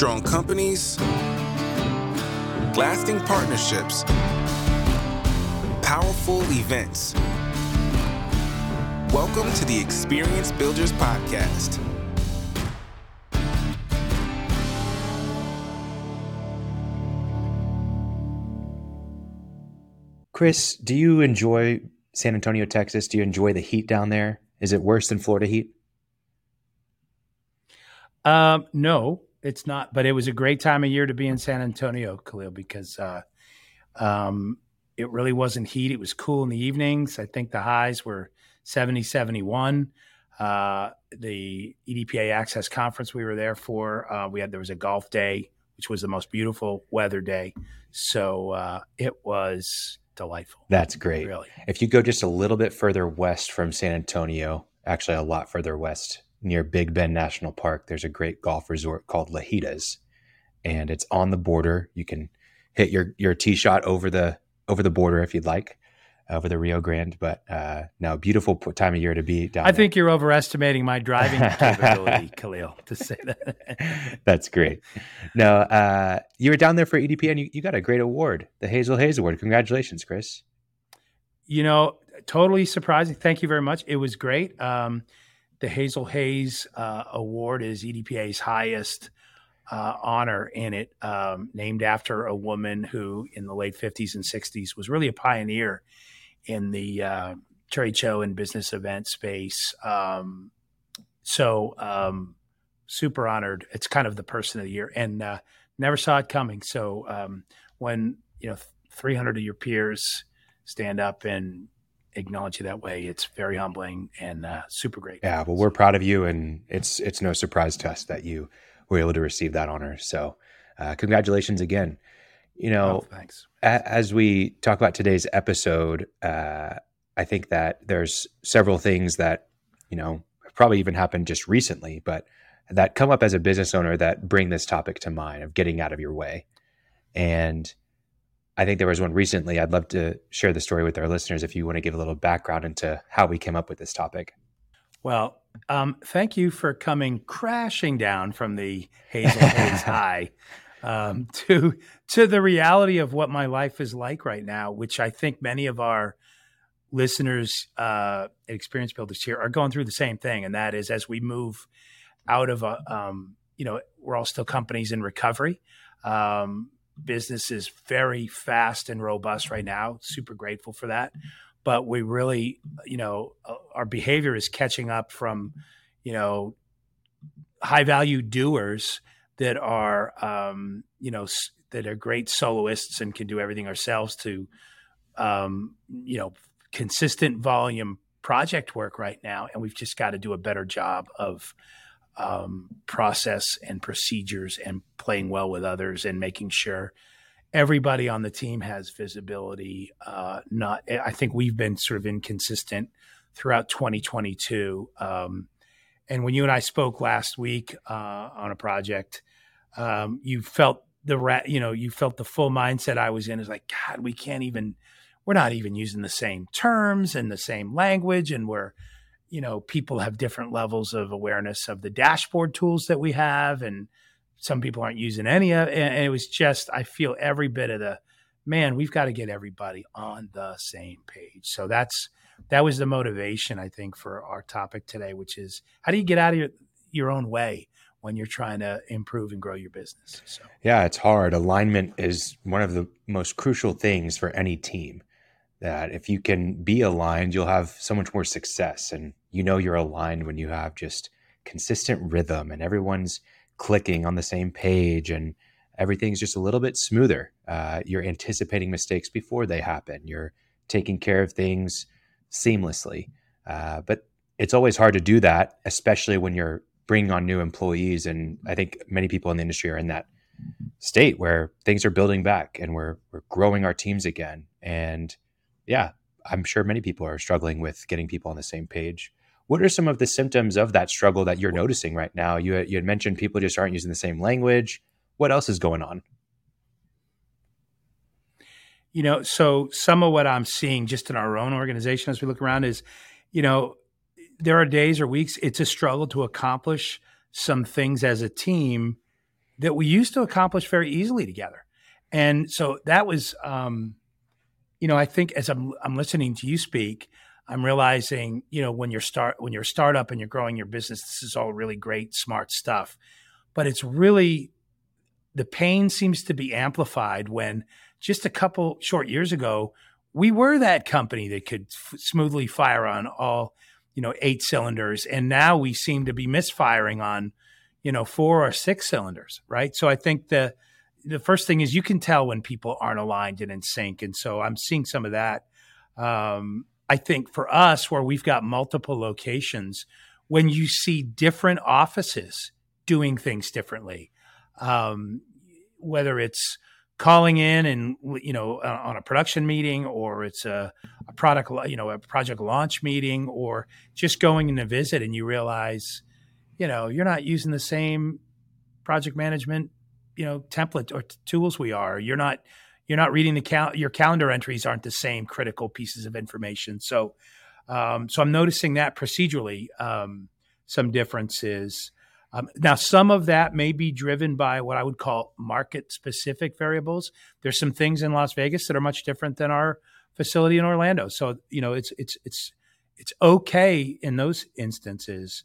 Strong companies, lasting partnerships, powerful events. Welcome to the Experience Builders Podcast. Chris, do you enjoy San Antonio, Texas? Do you enjoy the heat down there? Is it worse than Florida heat? Um, no, it's not. But it was a great time of year to be in San Antonio, Khalil, because uh, um, it really wasn't heat. It was cool in the evenings. I think the highs were 70, 71. Uh, the EDPA Access Conference we were there for, uh, we had there was a golf day, which was the most beautiful weather day. So uh, it was delightful. That's great. Really. If you go just a little bit further west from San Antonio, actually a lot further west, near Big Bend National Park, there's a great golf resort called Lajitas, and it's on the border. You can hit your your tee shot over the over the border if you'd like, over the Rio Grande. But uh, no, beautiful time of year to be down. There I there. think you're overestimating my driving capability, Khalil, to say that. That's great. No, uh, you were down there for EDP and you, you got a great award, the Hazel Hayes Award. Congratulations, Chris. You know, totally surprising. Thank you very much. It was great. Um, the Hazel Hayes uh, Award is EDPA's highest uh, honor, and it um, named after a woman who, in the late 50s and 60s, was really a pioneer in the uh, trade show and business event space. Um, so, um, super honored. It's kind of the person of the year, and uh, never saw it coming. So, um, when you know 300 of your peers stand up and acknowledge you that way. It's very humbling and uh, super great. Yeah, well, we're proud of you, and it's it's no surprise to us that you were able to receive that honor. So, uh, congratulations again. You know, Oh, thanks. a- as we talk about today's episode, uh, I think that there's several things that you know probably even happened just recently, but that come up as a business owner that bring this topic to mind of getting out of your way. And I think there was one recently. I'd love to share the story with our listeners if you want to give a little background into how we came up with this topic. Well, um, thank you for coming crashing down from the Hazel Hayes high um, to to the reality of what my life is like right now, which I think many of our listeners, uh, and experience builders here, are going through the same thing, and that is as we move out of a, um, you know, we're all still companies in recovery. Um, business is very fast and robust right now. Super grateful for that. But we really, you know, uh, our behavior is catching up from, you know, high value doers that are, um, you know, that are great soloists and can do everything ourselves to, um, you know, consistent volume project work right now. And we've just got to do a better job of, um, process and procedures and playing well with others and making sure everybody on the team has visibility. Uh, not, I think we've been sort of inconsistent throughout 2022. Um, and when you and I spoke last week uh, on a project, um, you felt the rat, you know, you felt the full mindset I was in is like, God, we can't even, we're not even using the same terms and the same language, and we're you know people have different levels of awareness of the dashboard tools that we have and some people aren't using any of and it was just i feel every bit of the man we've got to get everybody on the same page so that's that was the motivation i think for our topic today which is how do you get out of your, your own way when you're trying to improve and grow your business so Yeah, it's hard. Alignment is one of the most crucial things for any team. That if you can be aligned, you'll have so much more success. And you know you're aligned when you have just consistent rhythm and everyone's clicking on the same page and everything's just a little bit smoother. Uh, you're anticipating mistakes before they happen. You're taking care of things seamlessly. Uh, but it's always hard to do that, especially when you're bringing on new employees. And I think many people in the industry are in that state where things are building back and we're we're growing our teams again. And yeah, I'm sure many people are struggling with getting people on the same page. What are some of the symptoms of that struggle that you're noticing right now? You you had mentioned people just aren't using the same language. What else is going on? You know, so some of what I'm seeing just in our own organization as we look around is, you know, there are days or weeks it's a struggle to accomplish some things as a team that we used to accomplish very easily together. And so that was, um, you know, I think as I'm, I'm listening to you speak, I'm realizing, you know, when you're start when you're a startup and you're growing your business, this is all really great, smart stuff. But it's really the pain seems to be amplified when just a couple short years ago, we were that company that could f- smoothly fire on all, you know, eight cylinders, and now we seem to be misfiring on, you know, four or six cylinders, right? So I think the the first thing is you can tell when people aren't aligned and in sync, and so I'm seeing some of that. Um, I think for us, where we've got multiple locations, when you see different offices doing things differently, um, whether it's calling in and you know on a production meeting or it's a, a, product you know a project launch meeting or just going in a visit and you realize you know you're not using the same project management you know template or t- tools we are you're not you're not reading the cal- your calendar entries aren't the same critical pieces of information so um, so i'm noticing that procedurally um, some differences um, now, some of that may be driven by what I would call market specific variables. There's some things in Las Vegas that are much different than our facility in Orlando. So, you know, it's it's it's it's okay in those instances.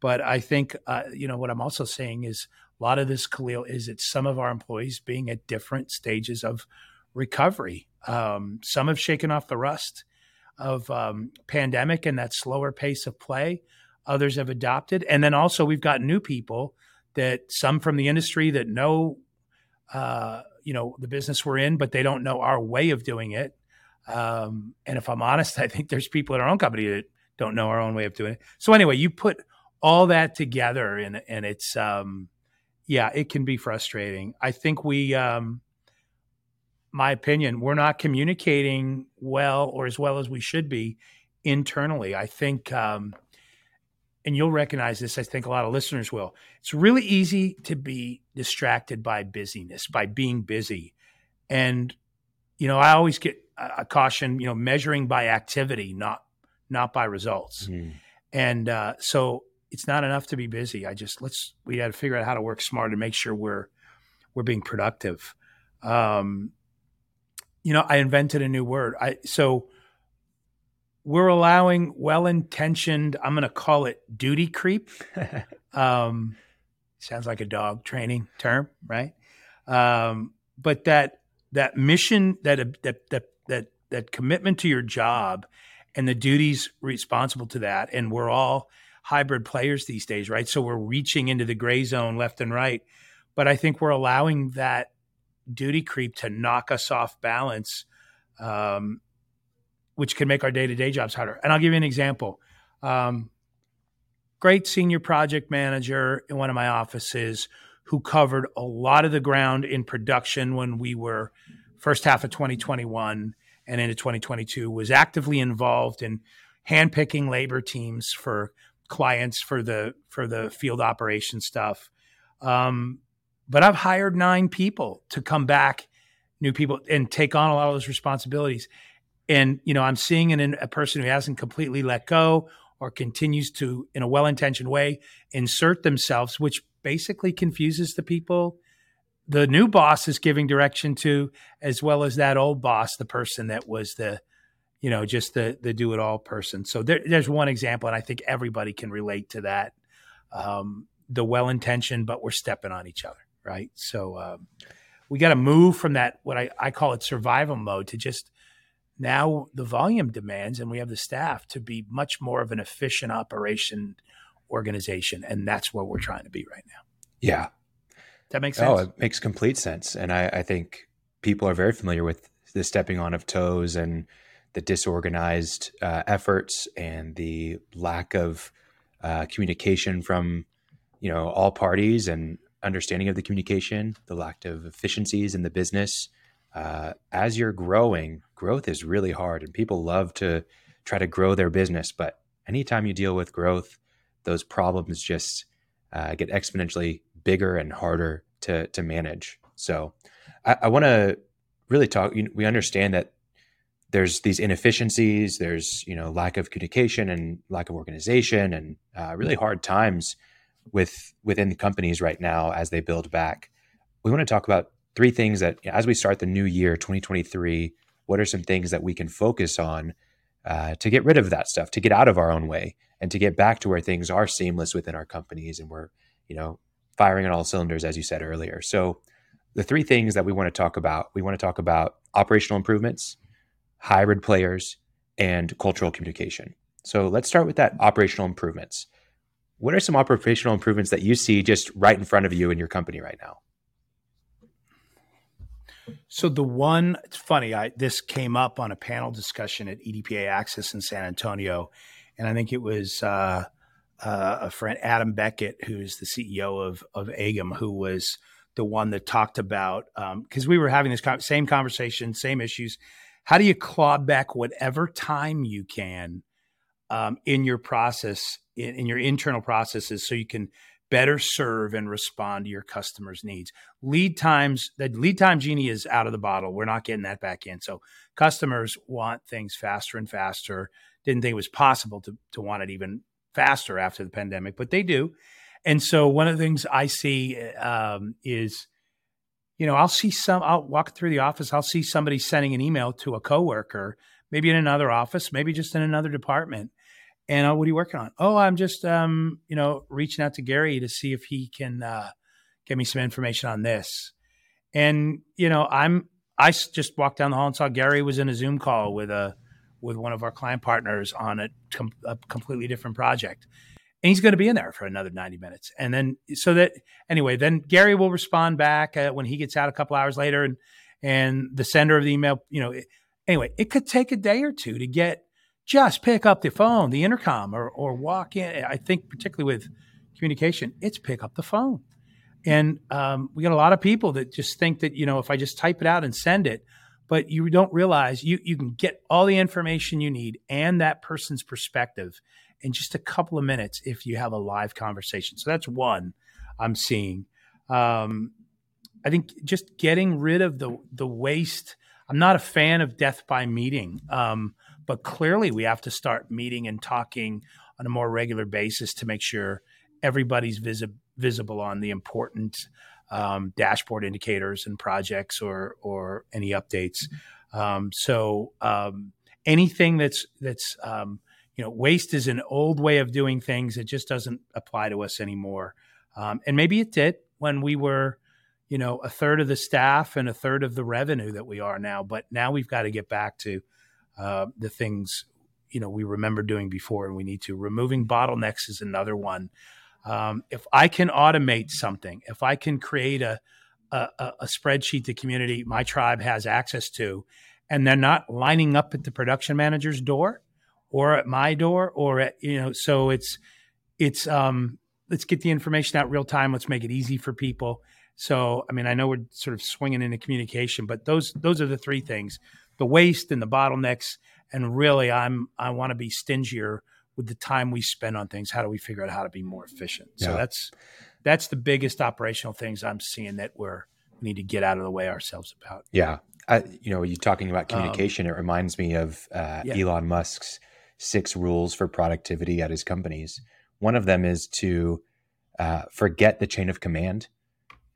But I think, uh, you know, what I'm also saying is a lot of this, Khalil, is it's some of our employees being at different stages of recovery. Um, some have shaken off the rust of um, pandemic and that slower pace of play others have adopted. And then also we've got new people that some from the industry that know, uh, you know, the business we're in, but they don't know our way of doing it. Um, and if I'm honest, I think there's people in our own company that don't know our own way of doing it. So anyway, you put all that together and, and it's, um, yeah, it can be frustrating. I think we, um, my opinion, we're not communicating well or as well as we should be internally. I think, um, and you'll recognize this, I think a lot of listeners will. It's really easy to be distracted by busyness, by being busy. And, you know, I always get a caution, you know, measuring by activity, not not by results. Mm. And uh, so it's not enough to be busy. I just let's we got to figure out how to work smart and make sure we're we're being productive. Um, you know, I invented a new word. I so we're allowing well-intentioned i'm going to call it duty creep um, sounds like a dog training term right um, but that that mission that that that that that commitment to your job and the duties responsible to that and we're all hybrid players these days right so we're reaching into the gray zone left and right but i think we're allowing that duty creep to knock us off balance um, which can make our day to day jobs harder. And I'll give you an example. Um, great senior project manager in one of my offices who covered a lot of the ground in production when we were first half of 2021 and into 2022 was actively involved in handpicking labor teams for clients for the for the field operation stuff. Um, but i've hired nine people to come back new people and take on a lot of those responsibilities. And you know i'm seeing in a person who hasn't completely let go or continues to in a well-intentioned way insert themselves which basically confuses the people. The new boss is giving direction to as well as that old boss the person that was the you know just the the do it all person. So there, there's one example and i think everybody can relate to that. Um, the well-intentioned but we're stepping on each other right? So um, we got to move from that what I, I call it survival mode to just now the volume demands and we have the staff to be much more of an efficient operation organization and that's what we're trying to be right now. Yeah. That makes sense? oh it makes complete sense and i, I think people are very familiar with the stepping on of toes and the disorganized uh, efforts and the lack of uh, communication from you know all parties and understanding of the communication the lack of efficiencies in the business uh, as you're growing, growth is really hard, and people love to try to grow their business. But anytime you deal with growth, those problems just uh, get exponentially bigger and harder to to manage. So, I, I want to really talk. We understand that there's these inefficiencies, there's you know lack of communication and lack of organization, and uh, really hard times with within the companies right now as they build back. we want to talk about three things that as we start the new year 2023 what are some things that we can focus on uh, to get rid of that stuff to get out of our own way and to get back to where things are seamless within our companies and we're you know firing on all cylinders as you said earlier so the three things that we want to talk about we want to talk about operational improvements hybrid players and cultural communication so let's start with that operational improvements what are some operational improvements that you see just right in front of you in your company right now so the one, it's funny. I this came up on a panel discussion at EDPA Access in San Antonio, and I think it was uh, uh, a friend Adam Beckett, who's the CEO of of AGM, who was the one that talked about because um, we were having this same conversation, same issues. How do you claw back whatever time you can um, in your process, in, in your internal processes, so you can better serve and respond to your customers' needs. Lead times, the lead time genie is out of the bottle. We're not getting that back in. So customers want things faster and faster. Didn't think it was possible to, to want it even faster after the pandemic, but they do. And so one of the things I see um, is, you know, I'll see some, I'll walk through the office, I'll see somebody sending an email to a coworker, maybe in another office, maybe just in another department and uh, what are you working on? Oh, I'm just, um, you know, reaching out to Gary to see if he can uh, get me some information on this. And you know, I'm, I just walked down the hall and saw Gary was in a Zoom call with a, with one of our client partners on a, com- a completely different project, and he's going to be in there for another 90 minutes. And then, so that anyway, then Gary will respond back uh, when he gets out a couple hours later, and and the sender of the email, you know, anyway, it could take a day or two to get just pick up the phone, the intercom, or or walk in. I think particularly with communication, it's pick up the phone. And um, we got a lot of people that just think that you know if I just type it out and send it, but you don't realize you you can get all the information you need and that person's perspective in just a couple of minutes if you have a live conversation. So that's one I'm seeing. Um, I think just getting rid of the the waste. I'm not a fan of death by meeting. Um, but clearly, we have to start meeting and talking on a more regular basis to make sure everybody's visi- visible on the important um, dashboard indicators and projects or or any updates. Um, so um, anything that's that's um, you know waste is an old way of doing things. It just doesn't apply to us anymore. Um, and maybe it did when we were you know a third of the staff and a third of the revenue that we are now. But now we've got to get back to uh, the things you know we remember doing before and we need to removing bottlenecks is another one um, if i can automate something if i can create a, a, a spreadsheet the community my tribe has access to and they're not lining up at the production manager's door or at my door or at you know so it's it's um let's get the information out real time let's make it easy for people so i mean i know we're sort of swinging into communication but those those are the three things the waste and the bottlenecks. And really, I'm I want to be stingier with the time we spend on things. How do we figure out how to be more efficient? So yeah. that's that's the biggest operational things I'm seeing that we're we need to get out of the way ourselves about. Yeah, I, you know, you talking about um, communication. Um, it reminds me of uh, yeah. Elon Musk's six rules for productivity at his companies. One of them is to uh, forget the chain of command,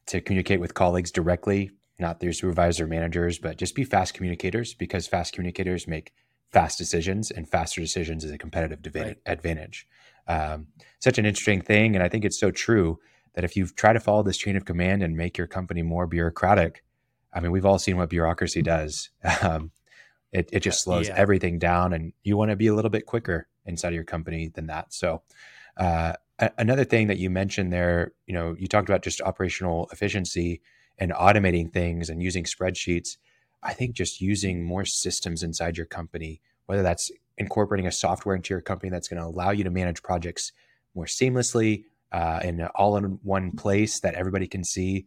to communicate with colleagues directly, not their supervisor managers, but just be fast communicators because fast communicators make fast decisions and faster decisions is a competitive right. advantage. Um, such an interesting thing. And I think it's so true that if you try to follow this chain of command and make your company more bureaucratic, I mean, we've all seen what bureaucracy does. Um, it, it just slows yeah. everything down and you want to be a little bit quicker inside of your company than that. So, uh, a- another thing that you mentioned there, you know, you talked about just operational efficiency and automating things and using spreadsheets. I think just using more systems inside your company, whether that's incorporating a software into your company that's going to allow you to manage projects more seamlessly uh, and all in one place that everybody can see.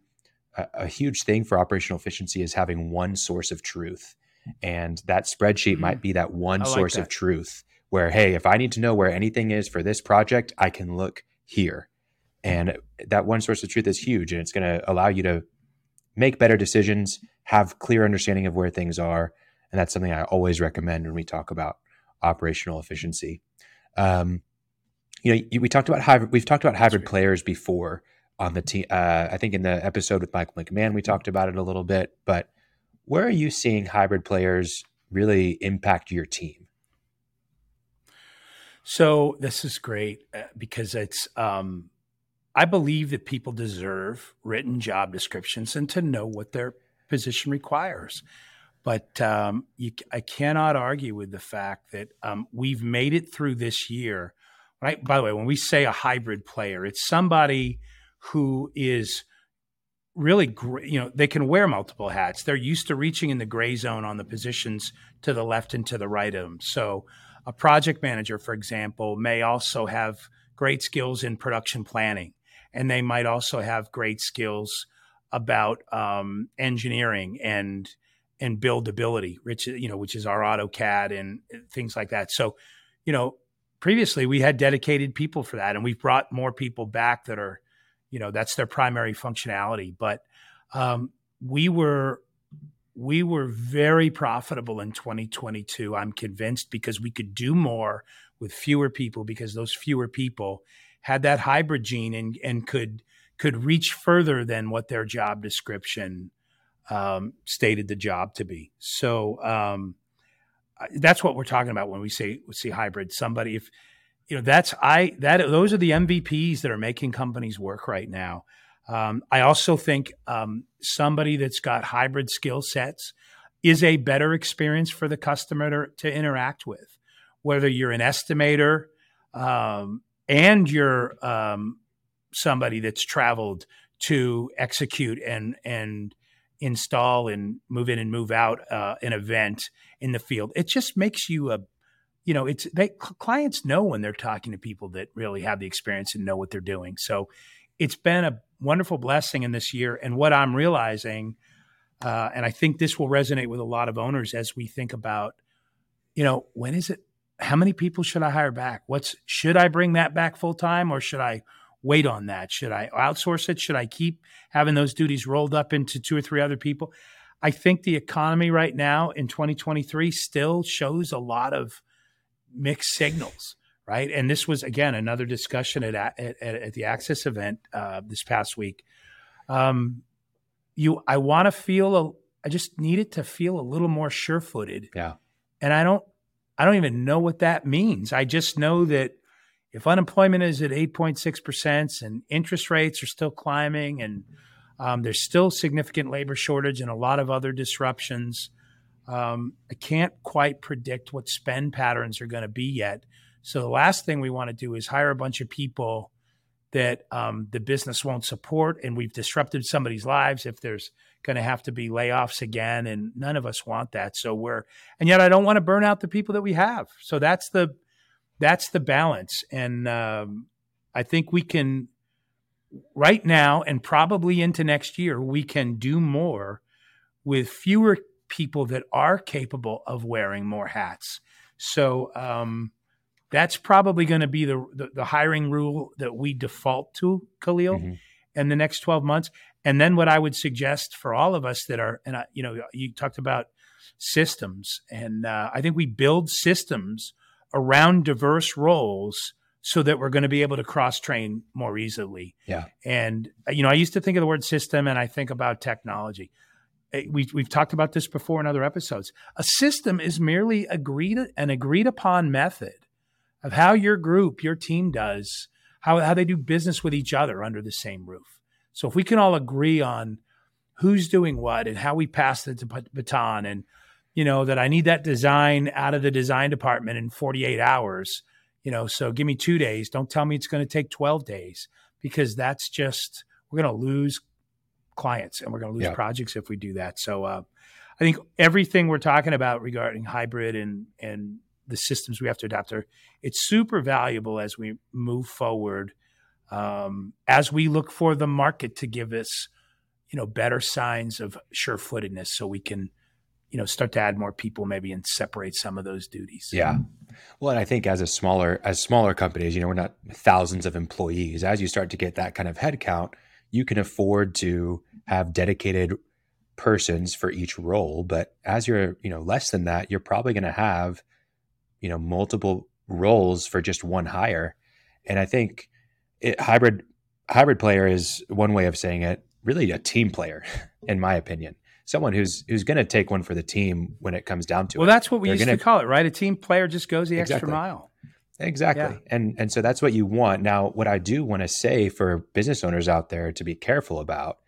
A, a, huge thing for operational efficiency is having one source of truth. And that spreadsheet mm-hmm. might be that one like source that. of truth where, hey, if I need to know where anything is for this project, I can look here. And that one source of truth is huge and it's going to allow you to make better decisions, have clear understanding of where things are, and that's something I always recommend when we talk about operational efficiency. Um, you know, we talked about hybrid. We've talked about hybrid players before, on the team. Uh, I think in the episode with Michael McMahon, we talked about it a little bit. But where are you seeing hybrid players really impact your team? So this is great uh, because it's. Um, I believe that people deserve written job descriptions and to know what their position requires. But um, you, I cannot argue with the fact that um, we've made it through this year. Right. By the way, when we say a hybrid player, it's somebody who is really. You know, they can wear multiple hats. They're used to reaching in the gray zone on the positions to the left and to the right of them. So, a project manager, for example, may also have great skills in production planning, and they might also have great skills about um, engineering and and buildability, which you know, which is our AutoCAD and things like that. So, you know, previously we had dedicated people for that, and we've brought more people back that are, you know, that's their primary functionality. But um, we were we were very profitable in 2022. I'm convinced because we could do more with fewer people because those fewer people had that hybrid gene and and could could reach further than what their job description um, stated the job to be. So um, that's what we're talking about when we say we see hybrid. Somebody, if you know, that's I that those are the MVPs that are making companies work right now. Um, I also think um, somebody that's got hybrid skill sets is a better experience for the customer to, to interact with. Whether you're an estimator um, and you're um, somebody that's traveled to execute and and install and move in and move out uh, an event in the field. It just makes you a, you know, it's they clients know when they're talking to people that really have the experience and know what they're doing. So it's been a wonderful blessing in this year. And what I'm realizing, uh, and I think this will resonate with a lot of owners as we think about, you know, when is it? How many people should I hire back? What's should I bring that back full time or should I wait on that? Should I outsource it? Should I keep having those duties rolled up into two or three other people? I think the economy right now in 2023 still shows a lot of mixed signals, right? And this was again another discussion at at, at the Access event uh, this past week. Um, you, I want to feel a, I just need it to feel a little more sure-footed. Yeah, and I don't, I don't even know what that means. I just know that if unemployment is at 8.6% and interest rates are still climbing and um, there's still significant labor shortage and a lot of other disruptions, um, I can't quite predict what spend patterns are going to be yet. So the last thing we want to do is hire a bunch of people that um, the business won't support, and we've disrupted somebody's lives. If there's going to have to be layoffs again, and none of us want that. So we're, and yet I don't want to burn out the people that we have. So that's the that's the balance. And um, I think we can, right now and probably into next year, we can do more with fewer people that are capable of wearing more hats. So um, that's probably going to be the, the, the hiring rule that we default to, Khalil, mm-hmm. in the next twelve months. And then what I would suggest for all of us that are, and I, you know, you talked about systems, and uh, I think we build systems around diverse roles so that we're going to be able to cross train more easily. Yeah. And you know, I used to think of the word system and I think about technology. Eh, we, we've talked about this before in other episodes. A system is merely agreed an agreed upon method of how your group, your team does, how, how they do business with each other under the same roof. So if we can all agree on who's doing what and how we pass the baton and you know, that I need that design out of the design department in 48 hours, you know, so give me two days. Don't tell me it's going to take 12 days because that's just, we're going to lose clients and we're going to lose yeah. projects if we do that. So, uh, I think everything we're talking about regarding hybrid and, and the systems we have to adapt are it's super valuable as we move forward. Um, as we look for the market to give us, you know, better signs of sure footedness so we can, you know start to add more people maybe and separate some of those duties yeah well and i think as a smaller as smaller companies you know we're not thousands of employees as you start to get that kind of headcount you can afford to have dedicated persons for each role but as you're you know less than that you're probably going to have you know multiple roles for just one hire and i think it, hybrid hybrid player is one way of saying it. Really, a team player, in my opinion. Someone who's who's going to take one for the team when it comes down to well, it. Well, that's what we They're used gonna, to call it, right? A team player just goes the Exactly. extra mile. Exactly. Yeah. And and so that's what you want. Now, what I do want to say for business owners out there to be careful about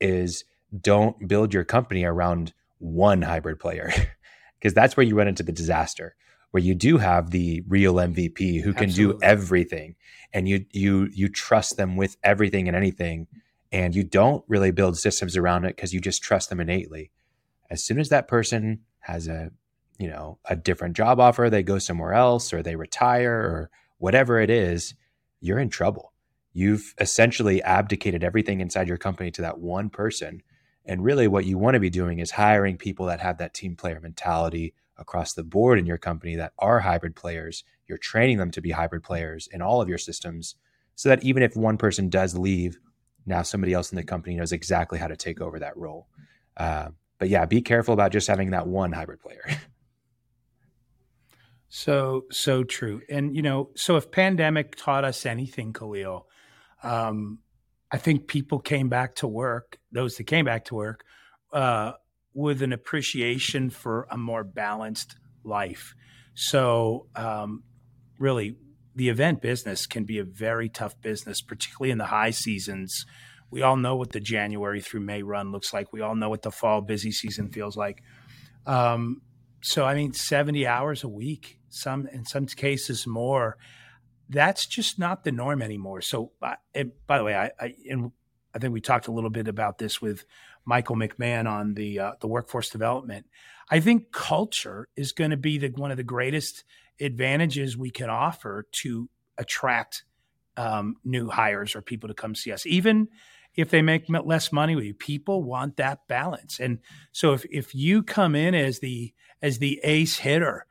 is don't build your company around one hybrid player because that's where you run into the disaster where you do have the real MVP who can do everything and you you you trust them with everything and anything and you don't really build systems around it because you just trust them innately. As soon as that person has a you know a different job offer they go somewhere else or they retire or whatever it is you're in trouble. You've essentially abdicated everything inside your company to that one person. And really what you want to be doing is hiring people that have that team player mentality across the board in your company that are hybrid players. You're training them to be hybrid players in all of your systems so that even if one person does leave now somebody else in the company knows exactly how to take over that role. Uh, but yeah be careful about just having that one hybrid player So so true. And you know, so if pandemic taught us anything, Khalil, um, I think people came back to work. Those that came back to work uh, with an appreciation for a more balanced life. So um, really, the event business can be a very tough business, particularly in the high seasons. We all know what the January through May run looks like. We all know what the fall busy season feels like. Um, so I mean, seventy hours a week, some in some cases more. That's just not the norm anymore. So, and by the way, I, I and I think we talked a little bit about this with Michael McMahon on the uh, the workforce development. I think culture is going to be the one of the greatest advantages we can offer to attract um, new hires or people to come see us, even if they make less money with you. People want that balance, and so if if you come in as the as the ace hitter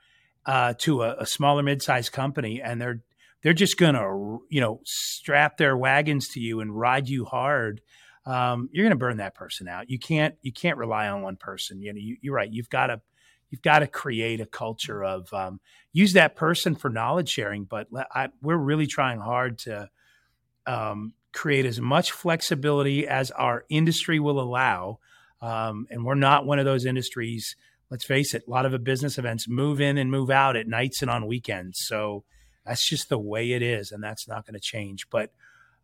uh, to a, a smaller mid-sized company, and they're they're just to you know strap their wagons to you and ride you hard. Um, you're to burn that person out. You can't you can't rely on one person. You know, you, you're right. You've got to you've got to create a culture of um, use that person for knowledge sharing. But I, we're really trying hard to um, create as much flexibility as our industry will allow. Um, and we're not one of those industries. Let's face it, a lot of the business events move in and move out at nights and on weekends. So that's just the way it is, and that's not going to change. But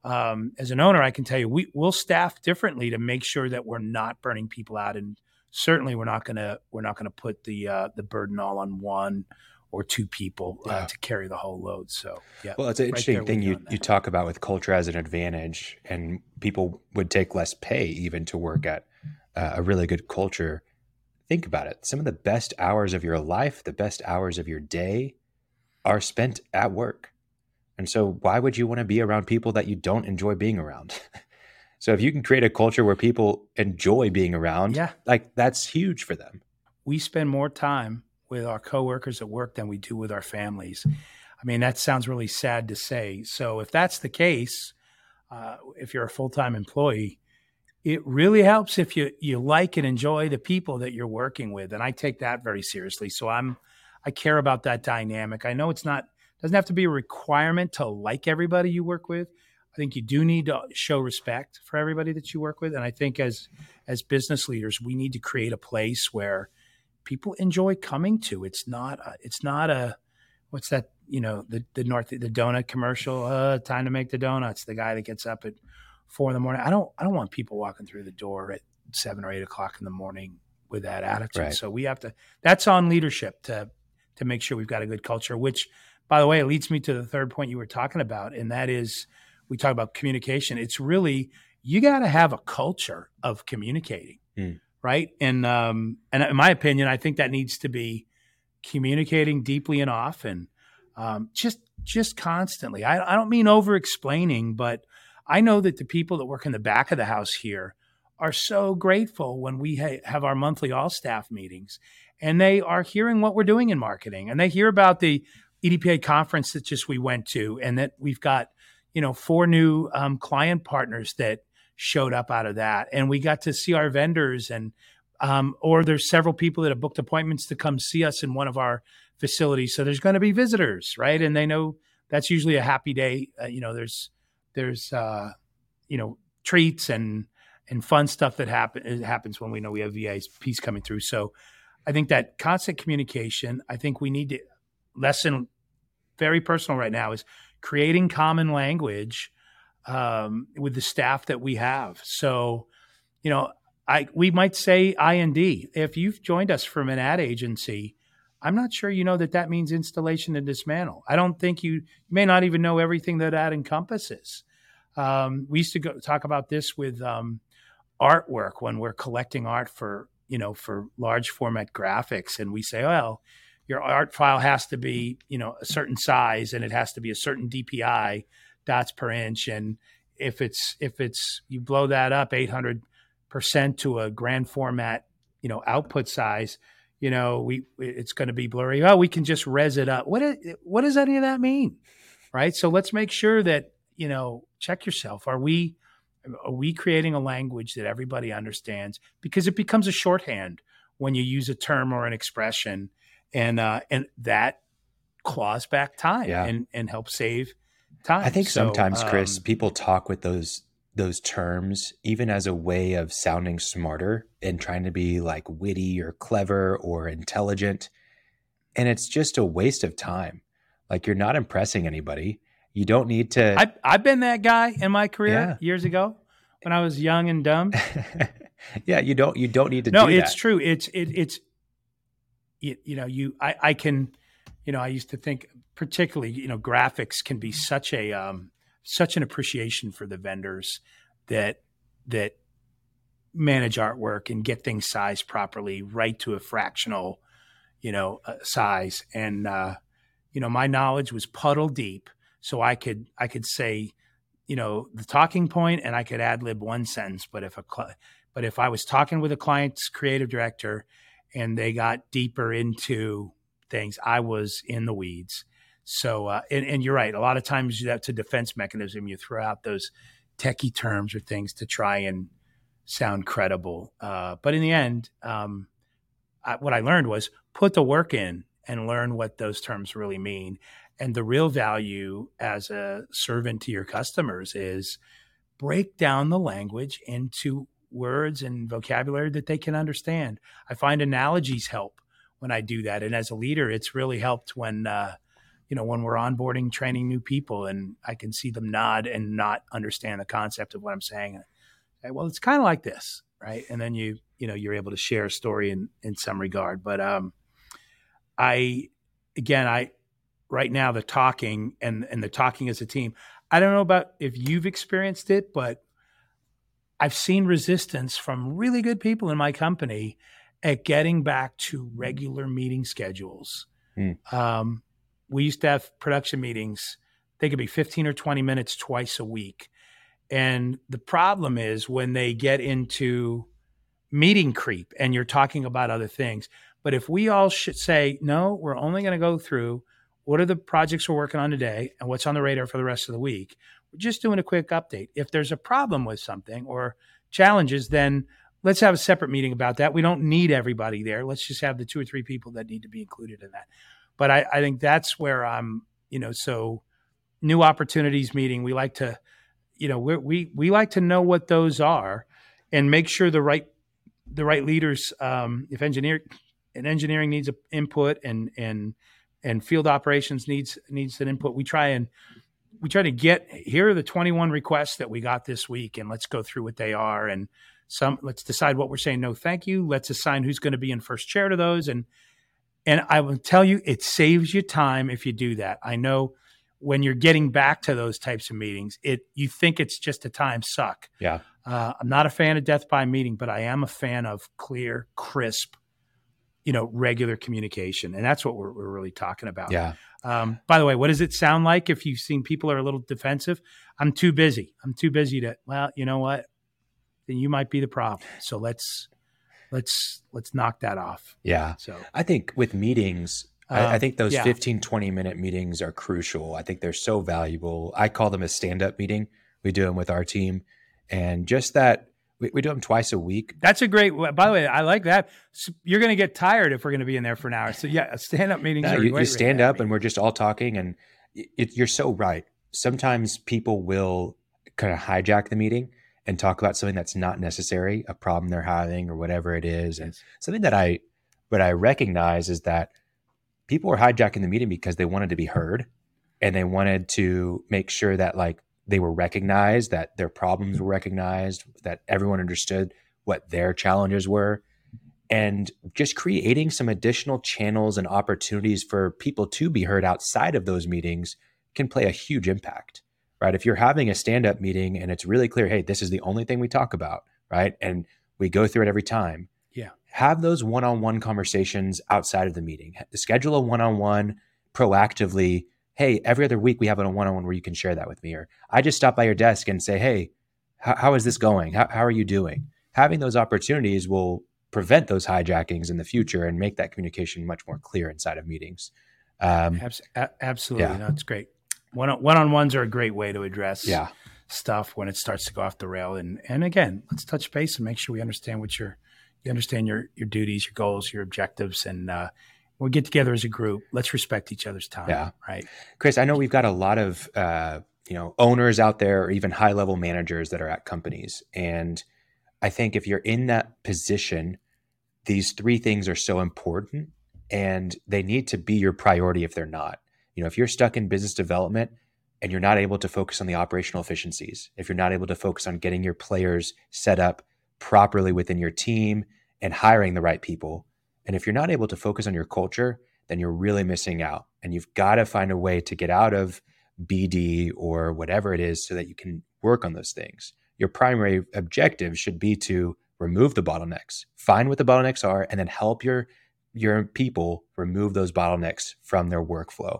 um, as an owner, I can tell you we will staff differently to make sure that we're not burning people out, and certainly we're not going to we're not going to put the uh, the burden all on one or two people uh, Yeah. to carry the whole load. So yeah, Well, it's an interesting there thing you, you talk about with culture as an advantage, and people would take less pay even to work at uh, a really good culture. Think about it. Some of the best hours of your life, the best hours of your day are spent at work. And so, why would you want to be around people that you don't enjoy being around? so, if you can create a culture where people enjoy being around, Yeah. like that's huge for them. we spend more time with our coworkers at work than we do with our families. I mean, that sounds really sad to say. So, if that's the case, uh, if you're a full time employee, it really helps if you you like and enjoy the people that you're working with, and I take that very seriously. So I'm I care about that dynamic. I know it's not doesn't have to be a requirement to like everybody you work with. I think you do need to show respect for everybody that you work with, and I think as as business leaders, we need to create a place where people enjoy coming to. It's not a, it's not a what's that you know the the north the donut commercial. Uh, time to make the donuts. The guy that gets up at four in the morning. I don't I don't want people walking through the door at seven or eight o'clock in the morning with that attitude. Right. So we have to. That's on leadership to to make sure we've got a good culture. Which, by the way, it leads me to the third point you were talking about, and that is we talk about communication. It's really you got to have a culture of communicating, Mm. right? And um, and in my opinion, I think that needs to be communicating deeply and often, um, just just constantly. I, I don't mean over explaining, but I know that the people that work in the back of the house here are so grateful when we ha- have our monthly all staff meetings and they are hearing what we're doing in marketing and they hear about the EDPA conference that just we went to and that we've got you know four new um, client partners that showed up out of that and we got to see our vendors and um, or there's several people that have booked appointments to come see us in one of our facilities so there's going to be visitors right? And they know that's usually a happy day uh, you know there's there's uh, you know treats and and fun stuff that happen happens when we know we have VA's piece coming through. So I think that constant communication. I think we need to lesson very personal right now is creating common language um, with the staff that we have. So, you know, I we might say I&D. If you've joined us from an ad agency, I'm not sure you know that that means installation and dismantle. I don't think you, you may not even know everything that that encompasses. Um, we used to go, talk about this with um, artwork when we're collecting art for you know for large format graphics, and we say, well, your art file has to be you know a certain size and it has to be a certain DPI dots per inch, and if it's if it's you blow that up 800 percent to a grand format you know output size you know we it's going to be blurry. Oh we can just res it up. What is, what does any of that mean? Right? So let's make sure that you know check yourself. Are we are we creating a language that everybody understands? Because it becomes a shorthand when you use a term or an expression and uh and that claws back time Yeah. and and helps save time I think So, sometimes, Chris, um, people talk with those those terms even as a way of sounding smarter and trying to be like witty or clever or intelligent. And it's just a waste of time. Like you're not impressing anybody. You don't need to I, I've been that guy in my career Yeah. years ago when I was young and dumb. Yeah, you don't you don't need to no, do it's that. true. It's it, it's you, you know you I, I can you know I used to think particularly you know graphics can be such a um, such an appreciation for the vendors that that manage artwork and get things sized properly right to a fractional you know uh, size and uh, you know my knowledge was puddle deep so I could I could say you know the talking point and I could ad lib one sentence but if a cli but if I was talking with a client's creative director and they got deeper into things, I was in the weeds. So, uh, and, and you're right. A lot of times that's a defense mechanism. You throw out those techie terms or things to try and sound credible. Uh, but in the end, um, I, what I learned was put the work in and learn what those terms really mean. And the real value as a servant to your customers is break down the language into words and vocabulary that they can understand. I find analogies help when I do that. And as a leader, it's really helped when, uh, you know, when we're onboarding, training new people and I can see them nod and not understand the concept of what I'm saying. I well, it's kind of like this, right? And then you, you know, you're able to share a story in, in some regard. But um, I, again, I, right now, the talking and, and the talking as a team, I don't know about if you've experienced it, but I've seen resistance from really good people in my company at getting back to regular meeting schedules. Hmm. Um, we used to have production meetings. They could be 15 or 20 minutes twice a week. And the problem is when they get into meeting creep and you're talking about other things. But if we all should say, no, we're only going to go through what are the projects we're working on today and what's on the radar for the rest of the week, we're just doing a quick update. If there's a problem with something or challenges, then let's have a separate meeting about that. We don't need everybody there. Let's just have the two or three people that need to be included in that. But I, I think that's where I'm, you know, so new opportunities meeting, we like to, you know, we we we like to know what those are and make sure the right the right leaders, um, if engineer and engineering needs input and and and field operations needs needs an input, we try and we try to get here are the 21 requests that we got this week and let's go through what they are and some let's decide what we're saying no thank you. Let's assign who's going to be in first chair to those and and i will tell you it saves you time if you do that i know when you're getting back to those types of meetings it you think it's just a time suck Yeah. uh, i'm not a fan of death by meeting but i am a fan of clear crisp you know regular communication and that's what we're, we're really talking about Yeah. um, by the way, what does it sound like if you've seen people are a little defensive? I'm too busy. I'm too busy to. Well, you know what? Then you might be the problem. So let's let's let's knock that off. Yeah. So I think with meetings, I, I Um, think those yeah. 15, 20 minute meetings are crucial. I think they're so valuable. I call them a stand up meeting. We do them with our team. And just that, we, we do them twice a week. that's a great. By the way, I like that. You're going to get tired if we're going to be in there for an hour. So yeah, stand up meetings. No, you, you stand up and we're just all talking. And it, you're so right. Sometimes people will kind of hijack the meeting and talk about something that's not necessary, a problem they're having or whatever it is. And something that I what I recognize is that people were hijacking the meeting because they wanted to be heard and they wanted to make sure that like they were recognized, that their problems were recognized, that everyone understood what their challenges were. And just creating some additional channels and opportunities for people to be heard outside of those meetings can play a huge impact, right? If you're having a stand up meeting and it's really clear, hey, this is the only thing we talk about, right? And we go through it every time. Yeah. Have those one on one conversations outside of the meeting. Schedule a one on one proactively. Hey, every other week we have a one on one where you can share that with me. Or I just stop by your desk and say, hey, how, how is this going? How, how are you doing? Having those opportunities will prevent those hijackings in the future and make that communication much more clear inside of meetings. Um, absolutely. Yeah. No, it's great. One one on ones are a great way to address yeah. stuff when it starts to go off the rail. And and again, let's touch base and make sure we understand what your you understand your your duties, your goals, your objectives, and uh, we get together as a group. Let's respect each other's time. Yeah. Right. Chris, I know we've got a lot of uh, you know owners out there, or even high level managers that are at companies, and I think if you're in that position, these three things are so important and they need to be your priority if they're not. You know, if you're stuck in business development and you're not able to focus on the operational efficiencies, if you're not able to focus on getting your players set up properly within your team and hiring the right people, and if you're not able to focus on your culture, then you're really missing out. And you've got to find a way to get out of BD or whatever it is so that you can work on those things. Your primary objective should be to remove the bottlenecks, find what the bottlenecks are, and then help your your people remove those bottlenecks from their workflow.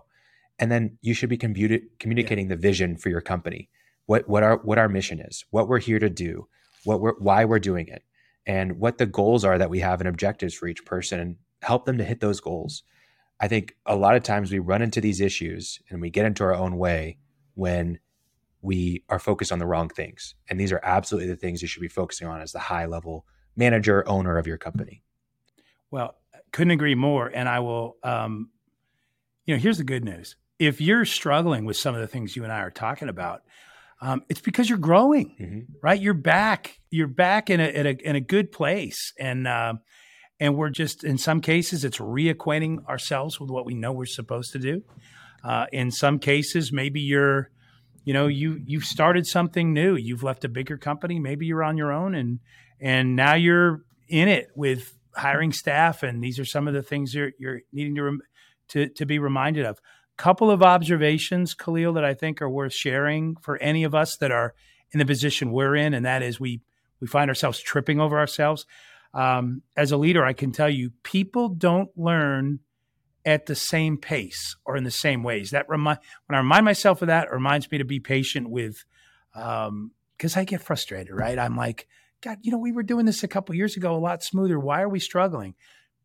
And then you should be commu- communicating yeah. the vision for your company. What what our what our mission is, what we're here to do, what we're why we're doing it, and what the goals are that we have and objectives for each person and help them to hit those goals. I think a lot of times we run into these issues and we get into our own way when we are focused on the wrong things. And these are absolutely the things you should be focusing on as the high level manager, owner of your company. Well, couldn't agree more. And I will, um, you know, here's the good news. If you're struggling with some of the things you and I are talking about, um, it's because you're growing, mm-hmm. right? You're back. You're back in a, in a, in a good place, and uh, and we're just in some cases it's reacquainting ourselves with what we know we're supposed to do. Uh, in some cases, maybe you're, you know, you you've started something new. You've left a bigger company. Maybe you're on your own, and and now you're in it with hiring staff, and these are some of the things you're you're needing to rem- to to be reminded of. Couple of observations, Khalil, that I think are worth sharing for any of us that are in the position we're in, and that is we we find ourselves tripping over ourselves. Um, as a leader, I can tell you, people don't learn at the same pace or in the same ways. That remind when I remind myself of that, it reminds me to be patient with, because um, I get frustrated. Right? I'm like, God, you know, we were doing this a couple years ago a lot smoother. Why are we struggling?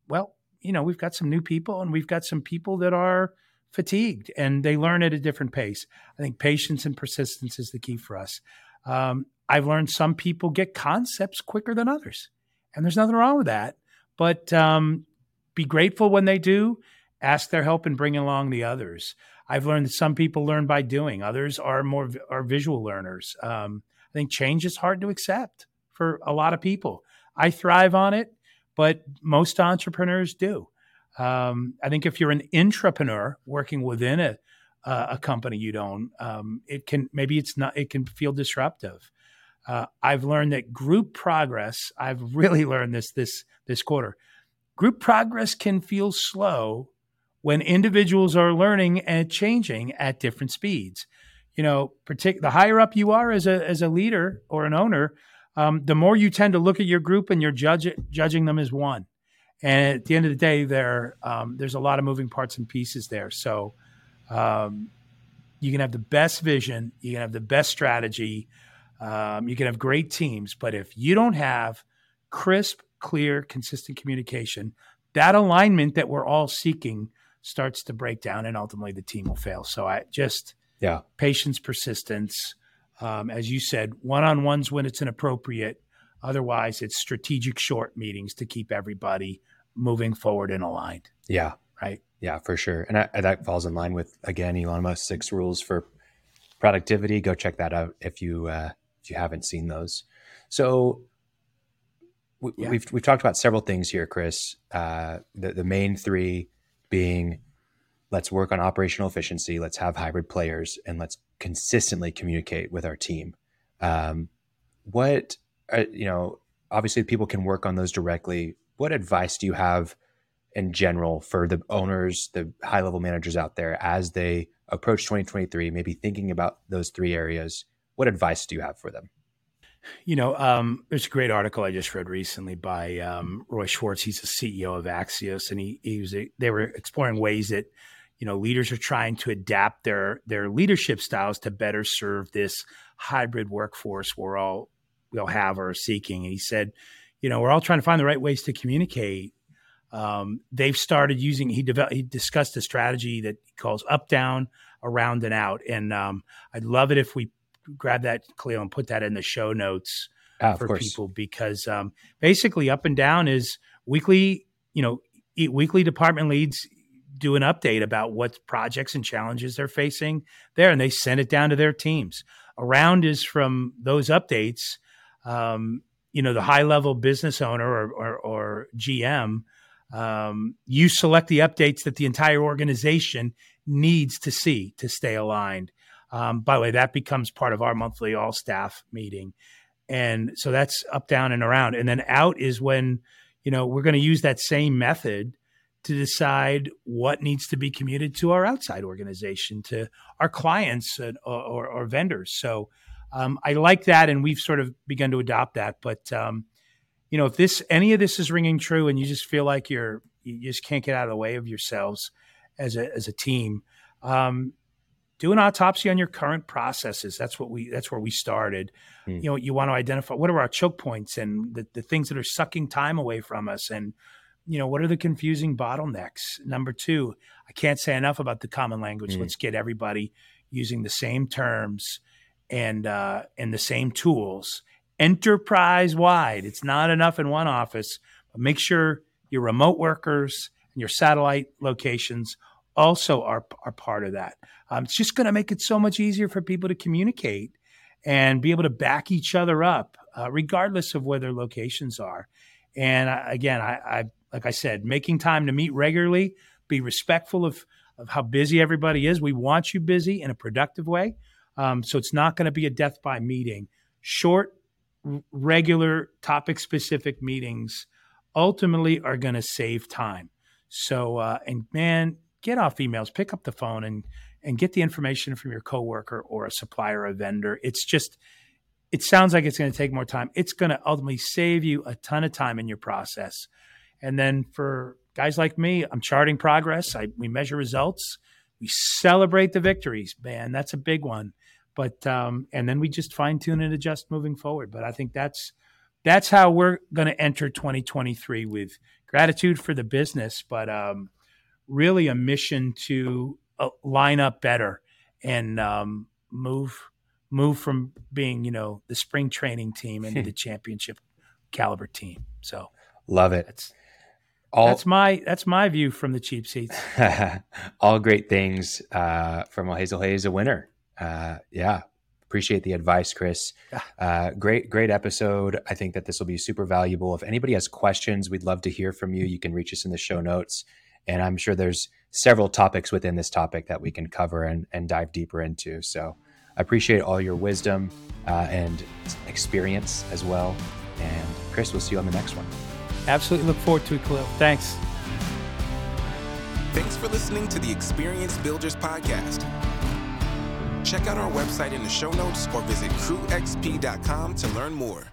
Well, you know, we've got some new people and we've got some people that are fatigued and they learn at a different pace. I think patience and persistence is the key for us. Um, I've learned some people get concepts quicker than others, and there's nothing wrong with that. But um, be grateful when they do. Ask their help and bring along the others. I've learned that some people learn by doing; others are more are visual learners. Um, I think change is hard to accept for a lot of people. I thrive on it, but most entrepreneurs do. Um, I think if you're an intrapreneur working within a uh, a company you own, um, it can maybe it's not it can feel disruptive. Uh, I've learned that group progress. I've really learned this this this quarter. Group progress can feel slow when individuals are learning and changing at different speeds. You know, partic- the higher up you are as a as a leader or an owner, um, the more you tend to look at your group and you're judge, judging them as one. And at the end of the day, there um, there's a lot of moving parts and pieces there. So um, you can have the best vision, you can have the best strategy, um, you can have great teams, but if you don't have crisp, clear, consistent communication, that alignment that we're all seeking starts to break down, and ultimately the team will fail. So I just yeah, patience, persistence um, as you said, one on ones when it's inappropriate. Otherwise, it's strategic short meetings to keep everybody moving forward and aligned. Yeah. Right. Yeah, for sure. And I, that falls in line with, again, Elon Musk's six rules for productivity. Go check that out if you uh, if you haven't seen those. So we, Yeah. we've we've talked about several things here, Chris. Uh, the the main three being let's work on operational efficiency, let's have hybrid players, and let's consistently communicate with our team. Um, what uh, you know, obviously, people can work on those directly. What advice do you have in general for the owners, the high level managers out there as they approach 2023, maybe thinking about those three areas? What advice do you have for them? You know, um, there's a great article I just read recently by um, Roy Schwartz. He's the CEO of Axios, and he, he was they were exploring ways that you know leaders are trying to adapt their their leadership styles to better serve this hybrid workforce we're all we all have or are seeking. And he said, you know, we're all trying to find the right ways to communicate. Um, they've started using he developed he discussed a strategy that he calls up down around and out and um, i'd love it if we grab that cleo and put that in the show notes Ah, for course. people because um, basically up and down is weekly you know weekly department leads do an update about what projects and challenges they're facing there and they send it down to their teams around is from those updates um, you know the high level business owner or, or, or gm um, you select the updates that the entire organization needs to see to stay aligned. Um, by the way that becomes part of our monthly all staff meeting. And so that's up down and around. And then out is when you know we're going to use that same method to decide what needs to be communicated to our outside organization to our clients and, or, or vendors. So um, i like that and we've sort of begun to adopt that but um, you know if this any of this is ringing true and you just feel like you're you just can't get out of the way of yourselves as a as a team um, do an autopsy on your current processes. That's what we that's where we started. Hmm. you know you want to identify what are our choke points and the, the things that are sucking time away from us? And you know what are the confusing bottlenecks? Number two i can't say enough about the common language. Hmm. let's get everybody using the same terms and uh, and the same tools enterprise wide it's not enough in one office but make sure your remote workers and your satellite locations also are, are part of that um, it's just going to make it so much easier for people to communicate and be able to back each other up, uh, regardless of where their locations are. And I, again, I, I like I said, making time to meet regularly, be respectful of of how busy everybody is. We want you busy in a productive way, um, so it's not going to be a death by meeting. Short, r- regular, topic specific meetings ultimately are going to save time. So, uh, and man, get off emails, pick up the phone, and and get the information from your coworker or a supplier a vendor. It's just, it sounds like it's going to take more time. It's going to ultimately save you a ton of time in your process. And then for guys like me, I'm charting progress. I, we measure results. We celebrate the victories, man. That's a big one. But um, and then we just fine tune and adjust moving forward. But I think that's that's how we're going to enter 2023 with gratitude for the business, but um, really a mission to uh, line up better and um, move move from being you know the spring training team into the championship caliber team. So Love it. that's All that's my that's my view from the cheap seats. all great things uh, from well, Hazel Hayes, a winner. Uh, yeah, appreciate the advice, Chris. Yeah. Uh, great, great episode. I think that this will be super valuable. If anybody has questions, we'd love to hear from you. You can reach us in the show notes, and I'm sure there's several topics within this topic that we can cover and, and dive deeper into. So, I appreciate all your wisdom uh, and experience as well. And Chris, we'll see you on the next one. Absolutely look forward to it, Khalil. Thanks. Thanks for listening to the Experience Builders Podcast. Check out our website in the show notes or visit crewxp.com to learn more.